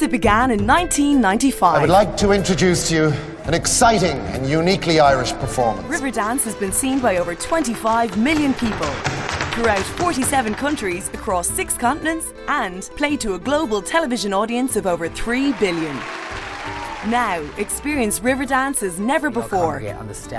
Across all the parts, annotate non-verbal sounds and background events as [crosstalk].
since it began in 1995. I would like to introduce to you an exciting and uniquely Irish performance. Riverdance has been seen by over 25 million people throughout 47 countries across six continents and played to a global television audience of over 3 billion. Now, experience Riverdance as never before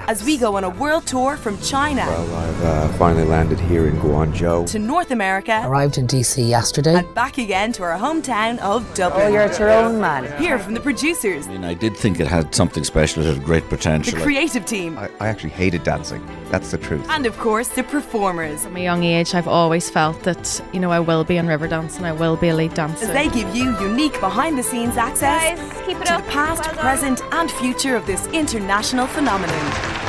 as we go on a world tour from China Well, I've uh, finally landed here in Guangzhou. to North America Arrived in DC yesterday. and back again to our hometown of Dublin. Oh, you're a Tyrone man. Hear from the producers, I mean, I did think it had something special. It had great potential. the creative team, I, I actually hated dancing. That's the truth. and of course the performers From a young age, I've always felt that, you know, I will be in Riverdance and I will be a lead dancer. as they give you unique behind the scenes access Guys, keep it to up. the past, Well present, and future of this international phenomenon.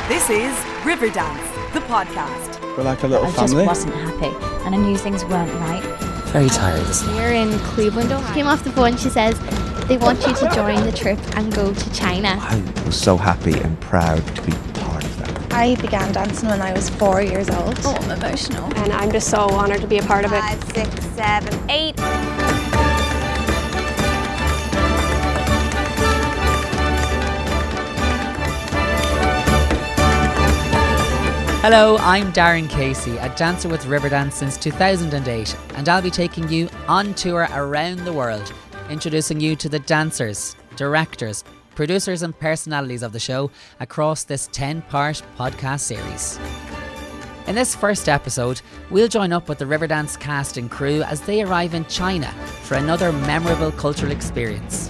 This is Riverdance, the podcast. We're like a little I family. just wasn't happy, and I knew things weren't right. Very tired this We're in Cleveland. Came off the phone. She says they want you to join the trip and go to China. I was so happy and proud to be part of that. I began dancing when I was four years old. Oh, I'm emotional. And I'm just so honoured to be a part of it. Five, six, seven, eight. Hello, I'm Darren Casey, a dancer with Riverdance since 2008, and I'll be taking you on tour around the world, introducing you to the dancers, directors, producers, and personalities of the show across this 10 part podcast series. In this first episode, we'll join up with the Riverdance cast and crew as they arrive in China for another memorable cultural experience.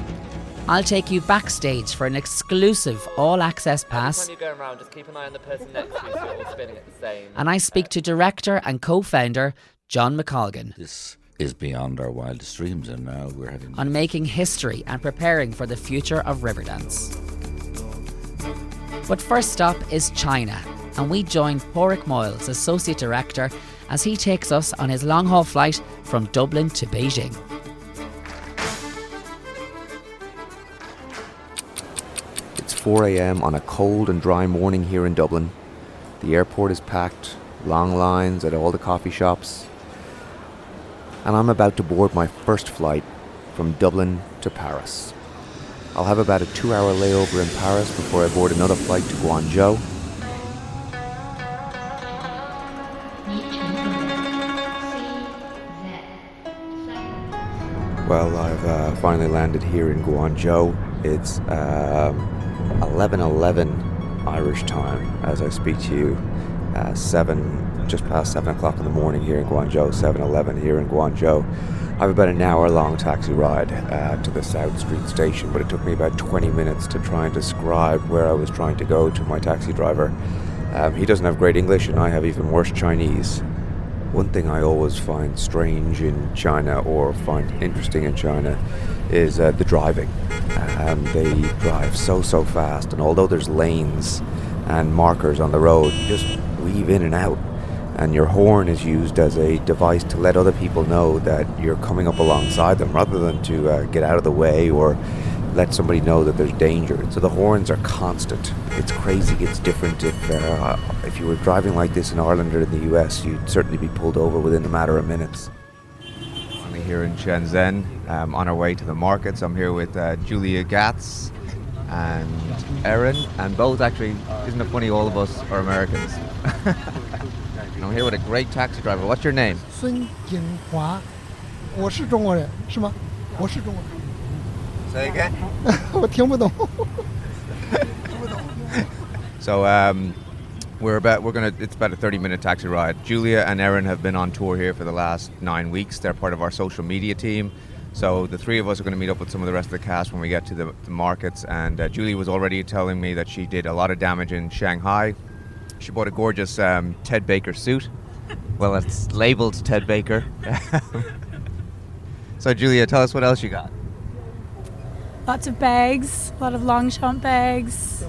I'll take you backstage for an exclusive all access pass around, just keep an eye on the person next to you so you're all spinning at the same. and I speak to director and co founder John McColgan This is beyond our wildest dreams, and now we're having. on making history and preparing for the future of Riverdance. But first stop is China, and we join Padraic Moyles, Associate Director, as he takes us on his long haul flight from Dublin to Beijing. It's 4 a.m. on a cold and dry morning here in Dublin. The airport is packed, long lines at all the coffee shops. And I'm about to board my first flight from Dublin to Paris. I'll have about a two hour layover in Paris before I board another flight to Guangzhou. Well, I've uh, finally landed here in Guangzhou. It's um, 11:11 Irish time as I speak to you. Uh, seven, just past seven o'clock in the morning here in Guangzhou. 7:11 here in Guangzhou. I have about an hour-long taxi ride uh, to the South Street station, but it took me about 20 minutes to try and describe where I was trying to go to my taxi driver. Um, he doesn't have great English, and I have even worse Chinese. One thing I always find strange in China or find interesting in China is uh, the driving. Um, they drive so, so fast, and although there's lanes and markers on the road, just weave in and out. And your horn is used as a device to let other people know that you're coming up alongside them rather than to uh, get out of the way or let somebody know that there's danger. So the horns are constant. It's crazy. It's different. If uh, if you were driving like this in Ireland or in the US, you'd certainly be pulled over within a matter of minutes. Here in Shenzhen, um, on our way to the markets. I'm here with uh, Julia Gatz and Erin, and both actually, isn't it funny, all of us are Americans. [laughs] and I'm here with a great taxi driver. What's your name? 孙景华，我是中国人，是吗？我是中国人， Say again. [laughs] 我听不懂。 So um, [laughs] we're about we're gonna it's about a 30 minute taxi ride. Julia and Erin have been on tour here for the last nine weeks. They're part of our social media team. So the three of us are going to meet up with some of the rest of the cast when we get to the, the markets. And uh, Julie was already telling me that she did a lot of damage in Shanghai. She bought a gorgeous um, Ted Baker suit. [laughs] Well, it's labeled Ted Baker. [laughs] so Julia, tell us what else you got. Lots of bags, a lot of Longchamp bags,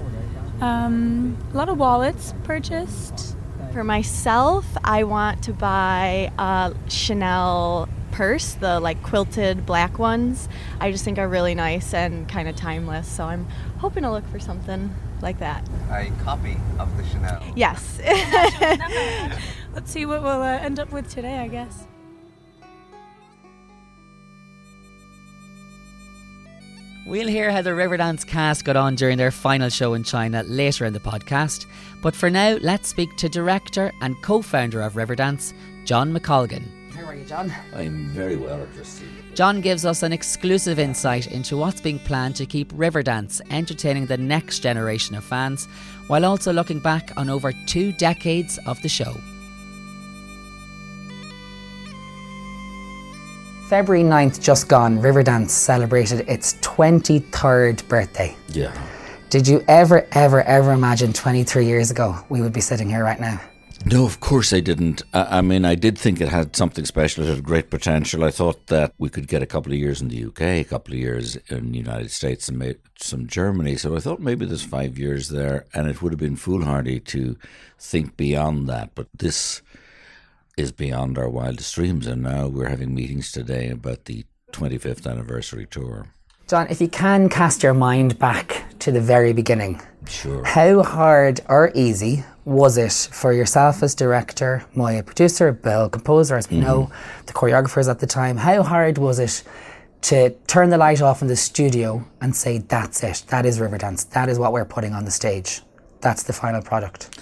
um, a lot of wallets purchased. For myself, I want to buy a Chanel purse, the like quilted black ones. I just think are really nice and kind of timeless. So I'm hoping to look for something like that. A copy of the Chanel. Yes. [laughs] Let's see what we'll uh, end up with today, I guess. We'll hear how the Riverdance cast got on during their final show in China later in the podcast. But for now, let's speak to director and co founder of Riverdance, John McColgan. How are you, John? I'm very well, Christine. John gives us an exclusive insight into what's being planned to keep Riverdance entertaining the next generation of fans, while also looking back on over two decades of the show. February 9th, just gone, Riverdance celebrated its 23rd birthday. Yeah. Did you ever, ever, ever imagine 23 years ago we would be sitting here right now? No, of course I didn't. I, I, mean, I did think it had something special. It had great potential. I thought that we could get a couple of years in the UK, a couple of years in the United States, and some Germany. So I thought maybe there's five years there, and it would have been foolhardy to think beyond that. But this is beyond our wildest dreams, and now we're having meetings today about the 25th anniversary tour. John, if you can cast your mind back to the very beginning, sure. How hard or easy was it for yourself as director, Moya producer, Bill composer, as we mm-hmm. know, the choreographers at the time? How hard was it to turn the light off in the studio and say, "That's it. That is Riverdance. That is what we're putting on the stage. That's the final product."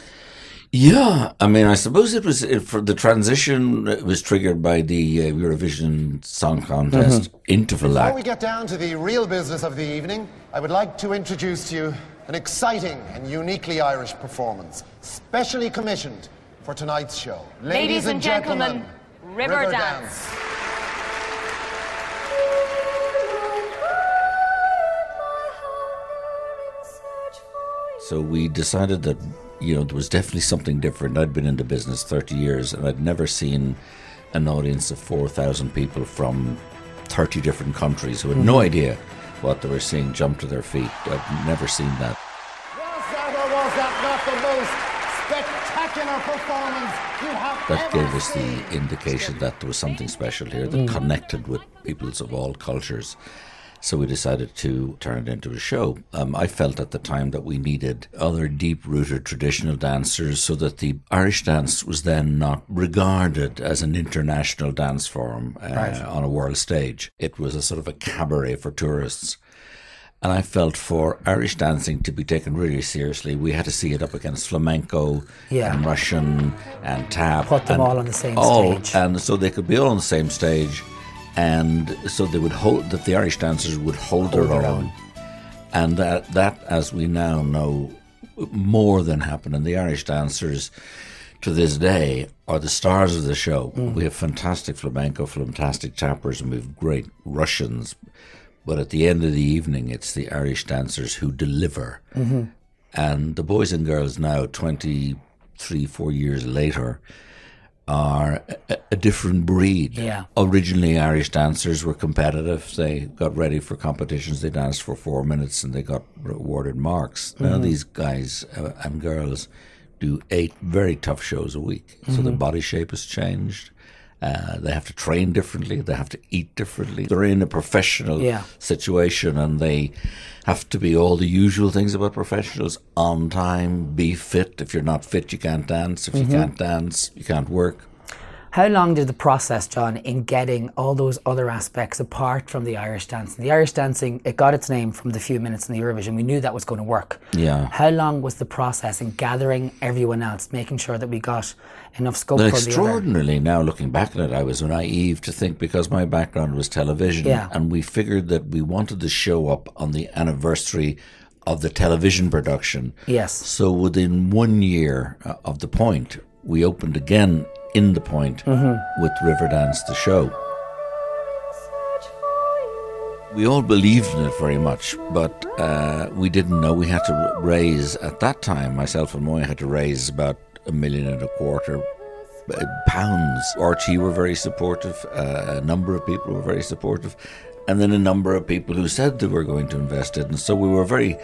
Yeah, I mean, I suppose it was it, for the transition. It was triggered by the uh, Eurovision Song Contest mm-hmm. interval act. Before we get down to the real business of the evening, I would like to introduce to you an exciting and uniquely Irish performance, specially commissioned for tonight's show. Ladies, Ladies and, gentlemen, gentlemen River, River Dance. Dance. So we decided that you know, there was definitely something different. I'd been in the business 30 years and I'd never seen an audience of 4,000 people from 30 different countries who had mm-hmm. no idea what they were seeing jump to their feet. I've never seen that. Was that or was that not the most spectacular performance you have That gave us the indication that there was something special here that mm. connected with peoples of all cultures. So we decided to turn it into a show. Um, I felt at the time that we needed other deep rooted traditional dancers so that the Irish dance was then not regarded as an international dance form uh, right. on a world stage. It was a sort of a cabaret for tourists. And I felt for Irish dancing to be taken really seriously, we had to see it up against flamenco yeah. and Russian and tap. Put them and, all on the same all, stage. And so they could be all on the same stage and so they would hold that the Irish dancers would hold, hold their, own. own, and that that, as we now know, more than happened. And the Irish dancers, to this day, are the stars of the show. Mm. We have fantastic flamenco, fantastic tappers, and we have great Russians. But at the end of the evening, it's the Irish dancers who deliver. Mm-hmm. And the boys and girls now, 23, four years later, are a, a, different breed. Yeah. Originally, Irish dancers were competitive. They got ready for competitions. They danced for four minutes and they got awarded marks. Mm-hmm. Now these guys uh, and girls do eight very tough shows a week. Mm-hmm. So the body shape has changed. Uh, they have to train differently. They have to eat differently. They're in a professional yeah. situation, and they have to be all the usual things about professionals: on time, be fit. If you're not fit, you can't dance. If mm-hmm. you can't dance, you can't work. How long did the process, John, in getting all those other aspects apart from the Irish dancing? The Irish dancing, it got its name from the few minutes in the Eurovision. We knew that was going to work. Yeah. How long was the process in gathering everyone else, making sure that we got enough scope well, for extraordinarily, now looking back at it, I was naive to think because my background was television, yeah. and we figured that we wanted to show up on the anniversary of the television production. Yes. So within one year uh, of the point, we opened again in the point mm-hmm. with Riverdance the show. We all believed in it very much, but uh, we didn't know. We had to raise, at that time, myself and Moya had to raise about a million and a quarter uh, pounds. RTE were very supportive, uh, a number of people were very supportive, and then a number of people who said they were going to invest it. And so we were very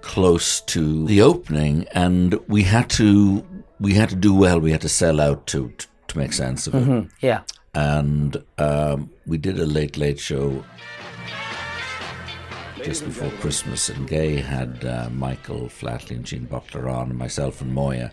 close to the opening, and we had to we had to do well. We had to sell out to to, make sense of it. Mm-hmm. Yeah, and um, we did a late late show just before Christmas, and Gay had uh, Michael Flatley and Jean Butler on, and myself and Moya.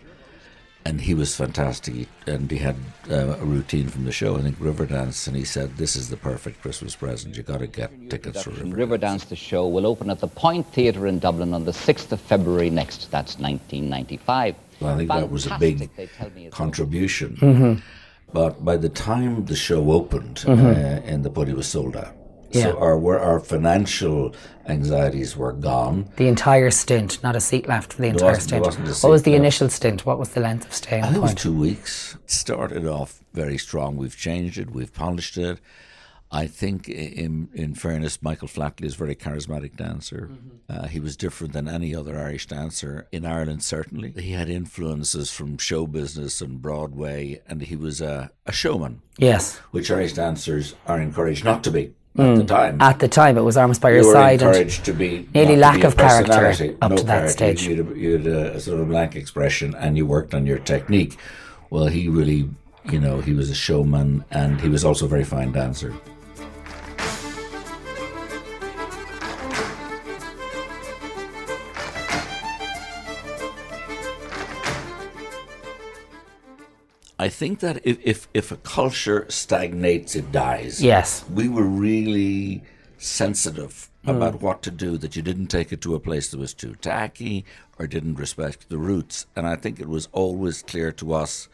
And he was fantastic. And he had uh, a routine from the show, I think Riverdance, and he said, "This is the perfect Christmas present. You got to get tickets for Riverdance." Riverdance, the show, will open at the Point Theatre in Dublin on the 6th of February next. That's 1995. Well, I think that was a big contribution. Mhm. But by the time the show opened, Mhm. uh, in the body was sold out. Yeah. So our our financial anxieties were gone. The entire stint, not a seat left for the There entire wasn't- there stint. wasn't a What was the left. initial stint? What was the length of stay I think it was two weeks. Started off very strong. We've changed it. We've polished it. I think, in in fairness, Michael Flatley is a very charismatic dancer. Uh, he was different than any other Irish dancer in Ireland. Certainly, he had influences from show business and Broadway, and he was a, a showman. Yes. which Irish dancers are encouraged not to be Mm. at the time. At the time, it was almost by your you were side and encouraged to be nearly lack be of character up no to that character. stage. You had, a, you had a, sort of blank expression, and you worked on your technique. Well, he really, you know, he was a showman, and he was also a very fine dancer. I think that if, if, if a culture stagnates, it dies. Yes. We were really sensitive Mm. about what to do, that you didn't take it to a place that was too tacky or didn't respect the roots. And I think it was always clear to us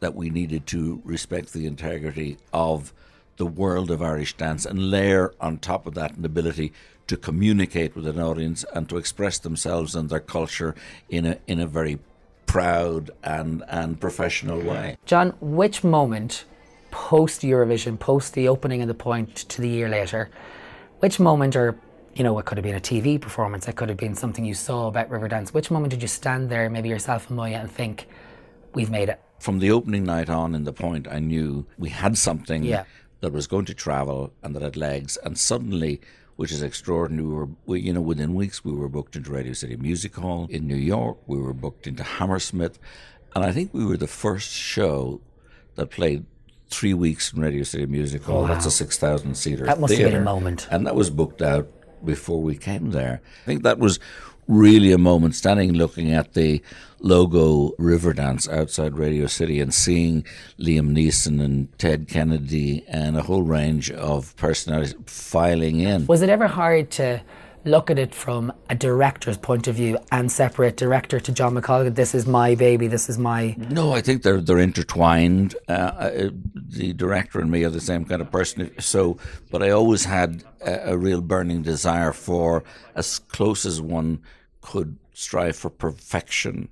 that we needed to respect the integrity of the world of Irish dance and layer on top of that an ability to communicate with an audience and to express themselves and their culture in a in a very proud and and professional way. John, which moment post Eurovision, post the opening of the point to the year later, which moment, or you know, it could have been a TV performance, it could have been something you saw about Riverdance. Which moment did you stand there, maybe yourself and Moya, and think, "We've made it"? From the opening night on in the point, I knew we had something Yeah. that was going to travel and that had legs. And suddenly, which is extraordinary, we were, we, you know, within weeks we were booked into Radio City Music Hall in New York. We were booked into Hammersmith, and I think we were the first show that played three weeks in Radio City Music Hall. That's a six thousand seater. That must have been a moment. and that was booked out before we came there. I think that was really a moment standing looking at the logo Riverdance outside Radio City and seeing Liam Neeson and Ted Kennedy and a whole range of personalities filing in. Was it ever hard to look at it from a director's point of view and separate director to John McColgan? This is my baby. This is my. No, I think they're they're intertwined. Uh, uh, the director and me are the same kind of person. So, but I always had a, a real burning desire for as close as one could strive for perfection,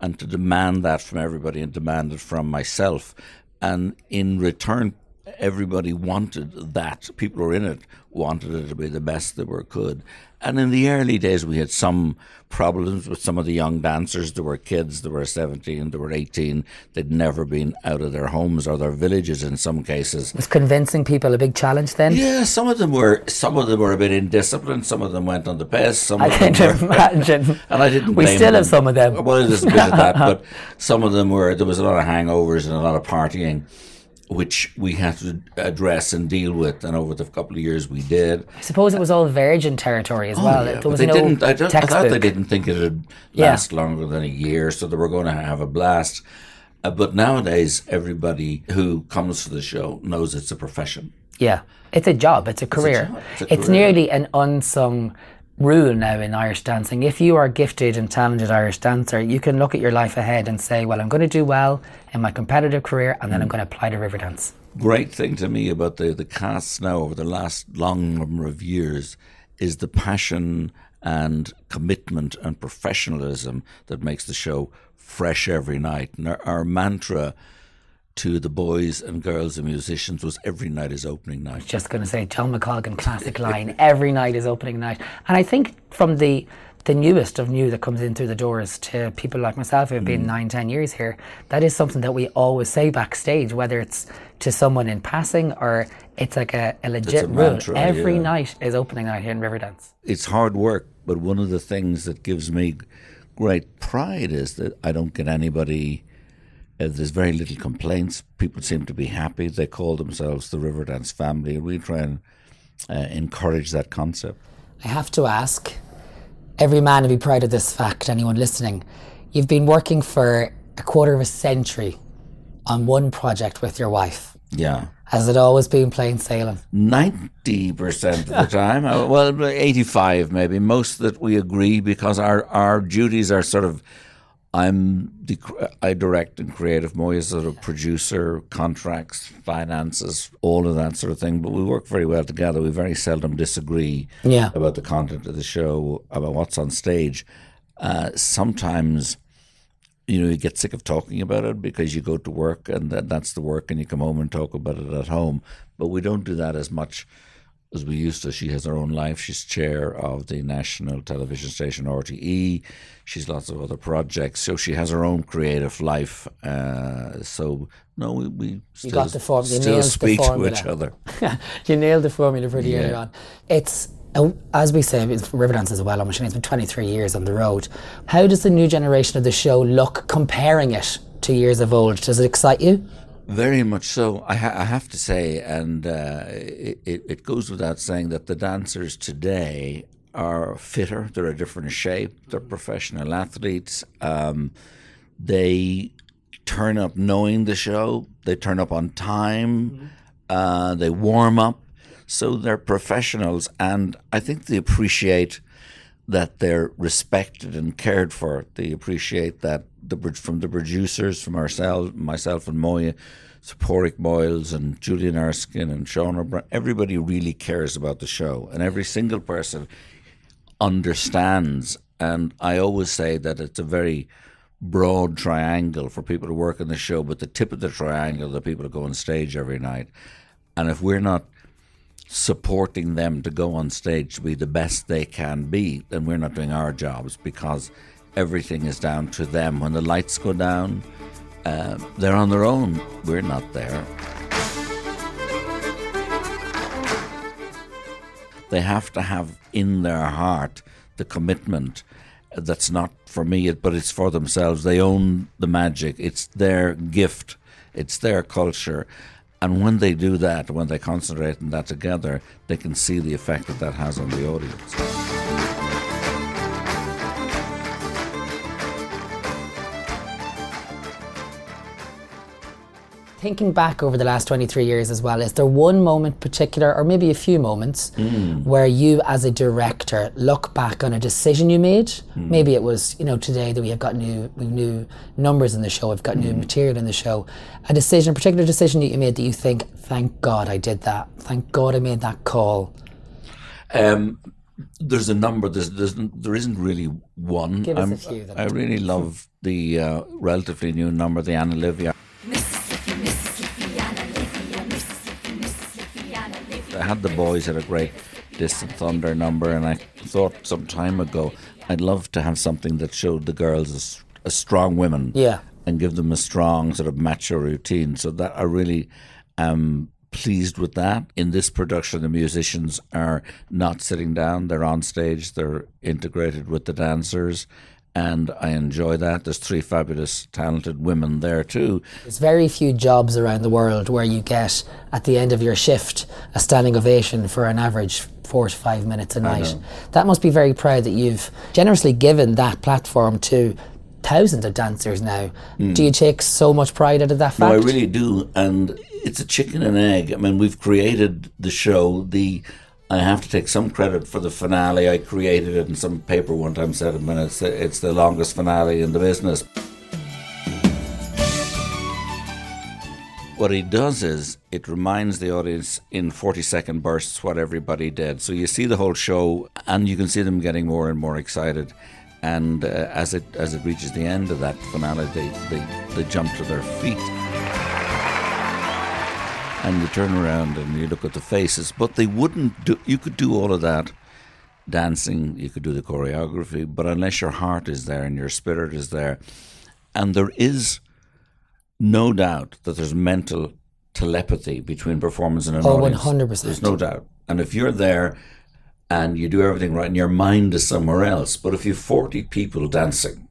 and to demand that from everybody and demand it from myself, and in return. Everybody wanted that. People who were in it wanted it to be the best they were could. And in the early days, we had some problems with some of the young dancers. There were kids, there were 17, there were 18. They'd never been out of their homes or their villages in some cases. Was convincing people a big challenge then? Yeah, some of them were some of them were a bit indisciplined. Some of them went on the piss. Some I of can't imagine. [laughs] and I didn't. We still them. have some of them. Well, there's a bit of that, [laughs] but some of them were. There was a lot of hangovers and a lot of partying, which we had to address and deal with. And over the couple of years, we did. I suppose it was all virgin territory as Oh, well. yeah, there was they no didn't. I, don't, I thought they didn't think it'd Yeah. last longer than a year, so they were going to have a blast. Uh, but nowadays, everybody who comes to the show knows it's a profession. Yeah, it's a job. It's a career. job, it's a It's career. nearly an unsung rule now in Irish dancing. If you are a gifted and talented Irish dancer, you can look at your life ahead and say, "Well, I'm going to do well in my competitive career, and then I'm Mm. going to apply to river dance." great thing to me about the, the casts now over the last long number of years is the passion and commitment and professionalism that makes the show fresh every night. And our, our mantra to the boys and girls and musicians was every night is opening night. Just going to say John McColgan classic line. [laughs] Every night is opening night, and I think from the the newest of new that comes in through the doors to people like myself who have been Mm. nine, ten years here, that is something that we always say backstage, whether it's to someone in passing or it's like a, a legit a rule. mantra, Every yeah. night is opening night here in Riverdance. It's hard work, but one of the things that gives me great pride is that I don't get anybody. Uh, there's very little complaints. People seem to be happy. They call themselves the Riverdance family, and we try and uh, encourage that concept. I have to ask every man to be proud of this fact, anyone listening. You've been working for a quarter of a century on one project with your wife. Yeah. Has it always been plain sailing? Ninety percent of the time, Uh, well, eighty-five maybe. Most that we agree because our our duties are sort of. I'm the I direct and create if Moya's sort of producer, contracts, finances, all of that sort of thing. But we work very well together. We very seldom disagree Yeah. about the content of the show, about what's on stage. Uh, sometimes you know, you get sick of talking about it because you go to work and that, that's the work, and you come home and talk about it at home. But we don't do that as much as we used to. She has her own life. She's chair of the national television station RTE. She's lots of other projects, so she has her own creative life. Uh, so no, we, we You still, got the form. You still speak the to each other. [laughs] you nailed the formula pretty Yeah. early on. It's uh, as we say, Riverdance is a well-known machine. It's been 23 years on the road. How does the new generation of the show look comparing it to years of old? Does it excite you? Very much so. I, ha- I have to say, and uh, it, it, it goes without saying that the dancers today are fitter. They're a different shape. They're professional athletes. Um, they turn up knowing the show. They turn up on time. Uh, they warm up. So they're professionals, and I think they appreciate that they're respected and cared for. They appreciate that the from the producers, from ourselves, myself and Moya, Padraic Moyles and Julian Erskine and Sean O'Brien. Everybody really cares about the show, and every single person understands. And I always say that it's a very broad triangle for people to work in the show, but the tip of the triangle, the people who go on stage every night. And if we're not supporting them to go on stage to be the best they can be, then we're not doing our jobs because everything is down to them. When the lights go down, uh, they're on their own. We're not there. They have to have in their heart the commitment that's not for me, but it's for themselves. They own the magic, it's their gift, it's their culture. And when they do that, when they concentrate on that together, they can see the effect that that has on the audience. Thinking back over the last 23 years as well, is there one moment particular, or maybe a few moments, Mm. where you as a director look back on a decision you made? Mm. Maybe it was, you know, today that we have got new, we've new numbers in the show, we've got new Mm. material in the show. A decision, a particular decision that you made that you think, thank God I did that. Thank God I made that call. Um, there's a number. There's, there's there isn't really one. Give us a I'm- few then. I really love the uh, relatively new number, the Anna Livia. Had the boys at a great Distant Thunder number, and I thought some time ago I'd love to have something that showed the girls as, as strong women. Yeah. And give them a strong sort of macho routine. So that I really am pleased with that. In this production, the musicians are not sitting down; they're on stage. They're integrated with the dancers. And I enjoy that. There's three fabulous, talented women there too. There's very few jobs around the world where you get, at the end of your shift, a standing ovation for an average four to five minutes a night. That must be very proud that you've generously given that platform to thousands of dancers now. Mm. Do you take so much pride out of that No, fact? I really do, and it's a chicken and egg. I mean, we've created the show. The I have to take some credit for the finale. I created it, and some paper one time said, "I mean, it's it's the longest finale in the business." What it does is it reminds the audience in 40 second bursts what everybody did. So you see the whole show and you can see them getting more and more excited. And uh, as it as it reaches the end of that finale, they, they, they jump to their feet. And you turn around and you look at the faces. But they wouldn't do, you could do all of that dancing, you could do the choreography, but unless your heart is there and your spirit is there, and there is no doubt that there's mental telepathy between performance and an Oh, audience. 100%. There's no doubt. And if you're there and you do everything right and your mind is somewhere else, but if you've 40 people dancing,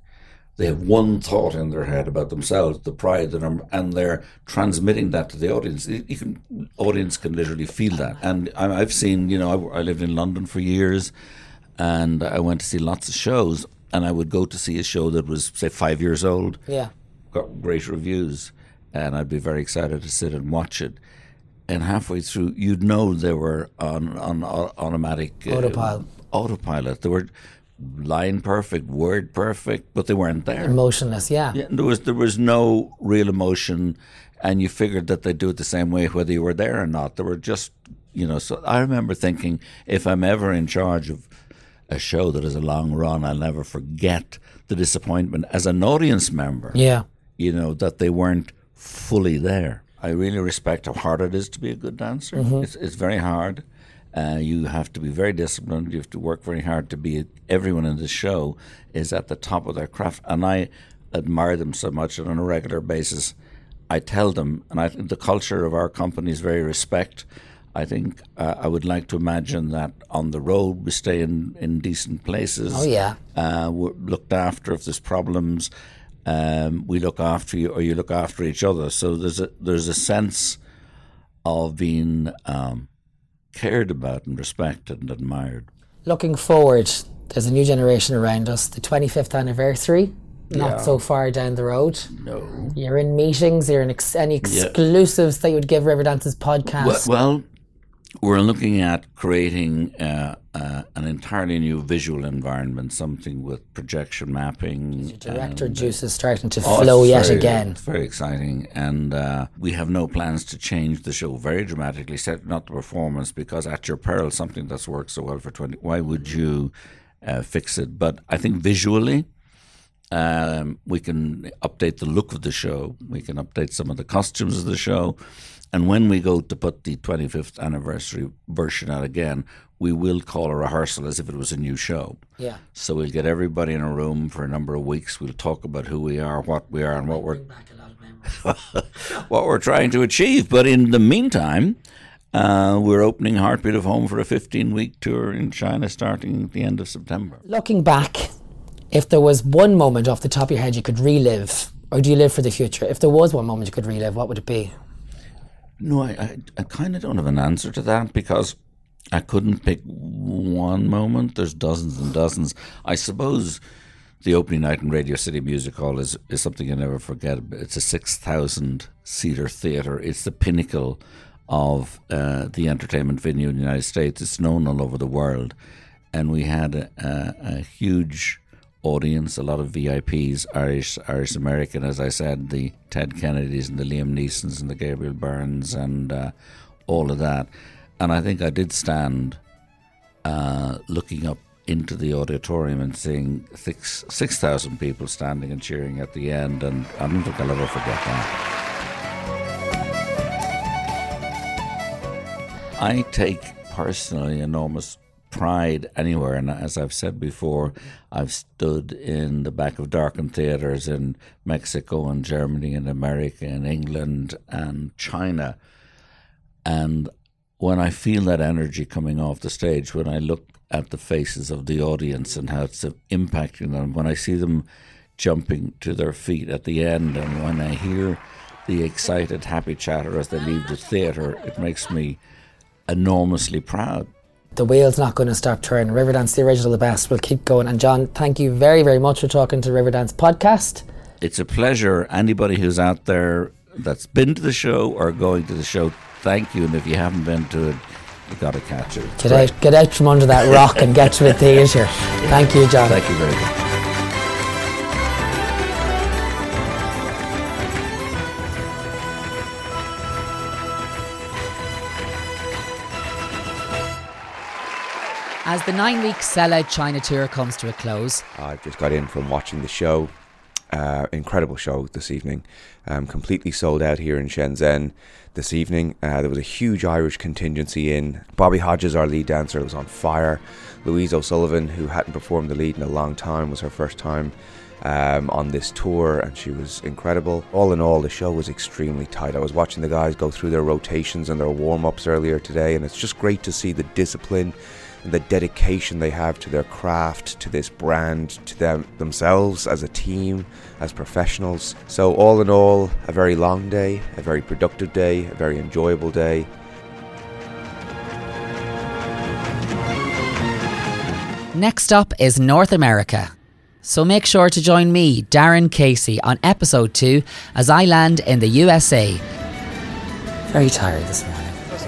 they have one thought in their head about themselves, the pride, the number, and they're transmitting that to the audience. You can, audience can literally feel that. And I- I've seen, you know, I, I lived in London for years, and I went to see lots of shows, and I would go to see a show that was say five years old, Yeah. got great reviews, and I'd be very excited to sit and watch it. And halfway through, you'd know they were on on au- automatic uh, Autopilot. Autopilot. They were line perfect, word perfect, but they weren't there. Emotionless, yeah. Yeah, there was there was no real emotion, and you figured that they'd do it the same way whether you were there or not. They were just, you know. So I remember thinking, if I'm ever in charge of a show that is a long run, I'll never forget the disappointment as an audience member. Yeah. you know that they weren't fully there. I really respect how hard it is to be a good dancer. Mhm. It's it's very hard. Uh, you have to be very disciplined. You have to work very hard to be. Everyone in the show is at the top of their craft, and I admire them so much. And on a regular basis, I tell them, and I think the culture of our company is very respect. I think uh, I would like to imagine that on the road we stay in, in decent places. Oh, yeah. Uh, we're looked after if there's problems. Um, we look after you, or you look after each other. So there's a there's a sense of being um, cared about and respected and admired. Looking forward, there's a new generation around us. The 25th anniversary, not Yeah. so far down the road. No. You're in meetings. You're in ex- any Yeah. exclusives that you would give Riverdance's podcast. Well, well, we're looking at creating uh, uh, an entirely new visual environment, something with projection mapping. Director and, juice is starting to Oh, flow yet very- again. It's very exciting, and uh, we have no plans to change the show very dramatically. Set not the performance because at your peril, something that's worked so well for twenty. Why would you uh, fix it? But I think visually. Um, we can update the look of the show. We can update some of the costumes of the show. And when we go to put the 25th anniversary version out again, we will call a rehearsal as if it was a new show. Yeah. So we'll get everybody in a room for a number of weeks. We'll talk about who we are, what we are, and what we're [laughs] what we're trying to achieve. But in the meantime, uh, we're opening Heartbeat of Home for a 15-week tour in China starting at the end of September. Looking back, if there was one moment off the top of your head you could relive, or do you live for the future? If there was one moment you could relive, what would it be? No, I, I, I kind of don't have an answer to that because I couldn't pick one moment. There's dozens and dozens. I suppose the opening night in Radio City Music Hall is, is something you never forget. It's a 6,000 seater theatre. It's the pinnacle of uh, the entertainment venue in the United States. It's known all over the world. And we had a, a, a huge audience, a lot of VIPs, Irish, Irish American, as I said, the Ted Kennedys and the Liam Neesons and the Gabriel Byrnes and uh, all of that. And I think I did stand uh, looking up into the auditorium and seeing six six thousand people standing and cheering at the end, and I don't think I'll ever forget that. I take personally enormous pride anywhere, and as I've said before, I've stood in the back of darkened theaters in Mexico and Germany and America and England and China, and when I feel that energy coming off the stage, when I look at the faces of the audience and how it's impacting them, when I see them jumping to their feet at the end, and when I hear the excited, happy chatter as they leave the theatre, it makes me enormously proud. The wheel's not going to stop turning. Riverdance, the original, the best. We'll keep going. And John, thank you very, very much for talking to Riverdance podcast. It's a pleasure. Anybody who's out there that's been to the show or going to the show, thank you. And if you haven't been to it, you got to catch it. Get out, get out from under that rock and get to a [laughs] theatre. Thank you, John. Thank you very much. As the nine week sellout China tour comes to a close, I've just got in from watching the show. Uh, incredible show this evening. Um, completely sold out here in Shenzhen this evening. Uh, there was a huge Irish contingency in. Bobby Hodges, our lead dancer, was on fire. Louise O'Sullivan, who hadn't performed the lead in a long time, was her first time um, on this tour, and she was incredible. All in all, the show was extremely tight. I was watching the guys go through their rotations and their warm ups earlier today, and it's just great to see the discipline and the dedication they have to their craft, to this brand, to them themselves as a team, as professionals. So all in all, a very long day, a very productive day, a very enjoyable day. next up is North America. So make sure to join me, Darren Casey, on episode 2 as I land in the USA. Very tired this morning.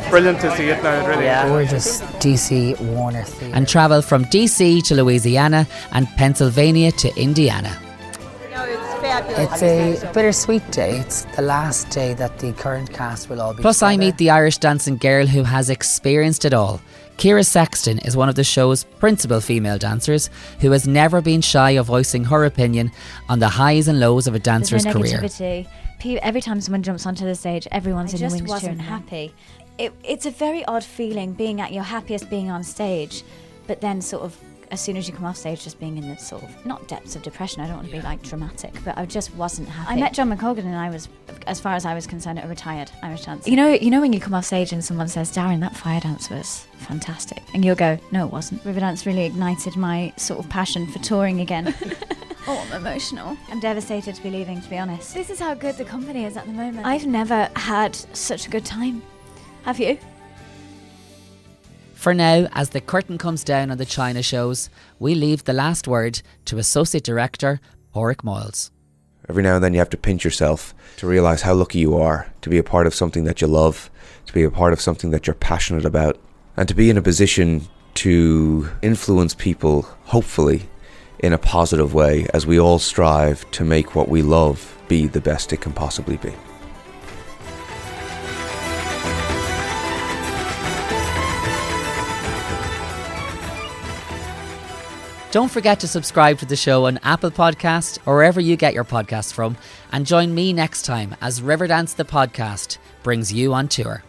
Brilliant to see it now, really. Gorgeous DC Warner Theatre. And travel from DC to Louisiana and Pennsylvania to Indiana. It's a bittersweet day. It's the last day that the current cast will all be. Plus, I meet the Irish dancing girl who has experienced it all. Kira Sexton is one of the show's principal female dancers who has never been shy of voicing her opinion on the highs and lows of a dancer's There's no career. negativity. Every time someone jumps onto the stage, everyone's I in the just wings wasn't cheering happy. It, it's a very odd feeling being at your happiest being on stage, but then sort of as soon as you come off stage, just being in the sort of not depths of depression. I don't want to be like dramatic, but I just wasn't happy. I met John McColgan and I was, as far as I was concerned, a retired Irish dancer. You know, you know when you come off stage and someone says, "Darren, that fire dance was fantastic," and you'll go, "No, it wasn't." Riverdance really ignited my sort of passion for touring again. [laughs] oh, I'm emotional. I'm devastated to be leaving. To be honest, This is how good the company is at the moment. I've never had such a good time. Have you? For now, as the curtain comes down on the China shows, we leave the last word to Associate Director Padraic Moyles. Every now and then you have to pinch yourself to realize how lucky you are to be a part of something that you love, to be a part of something that you're passionate about, and to be in a position to influence people, hopefully, in a positive way as we all strive to make what we love be the best it can possibly be. Don't forget to subscribe to the show on Apple Podcast or wherever you get your podcasts from, and join me next time as Riverdance the podcast brings you on tour.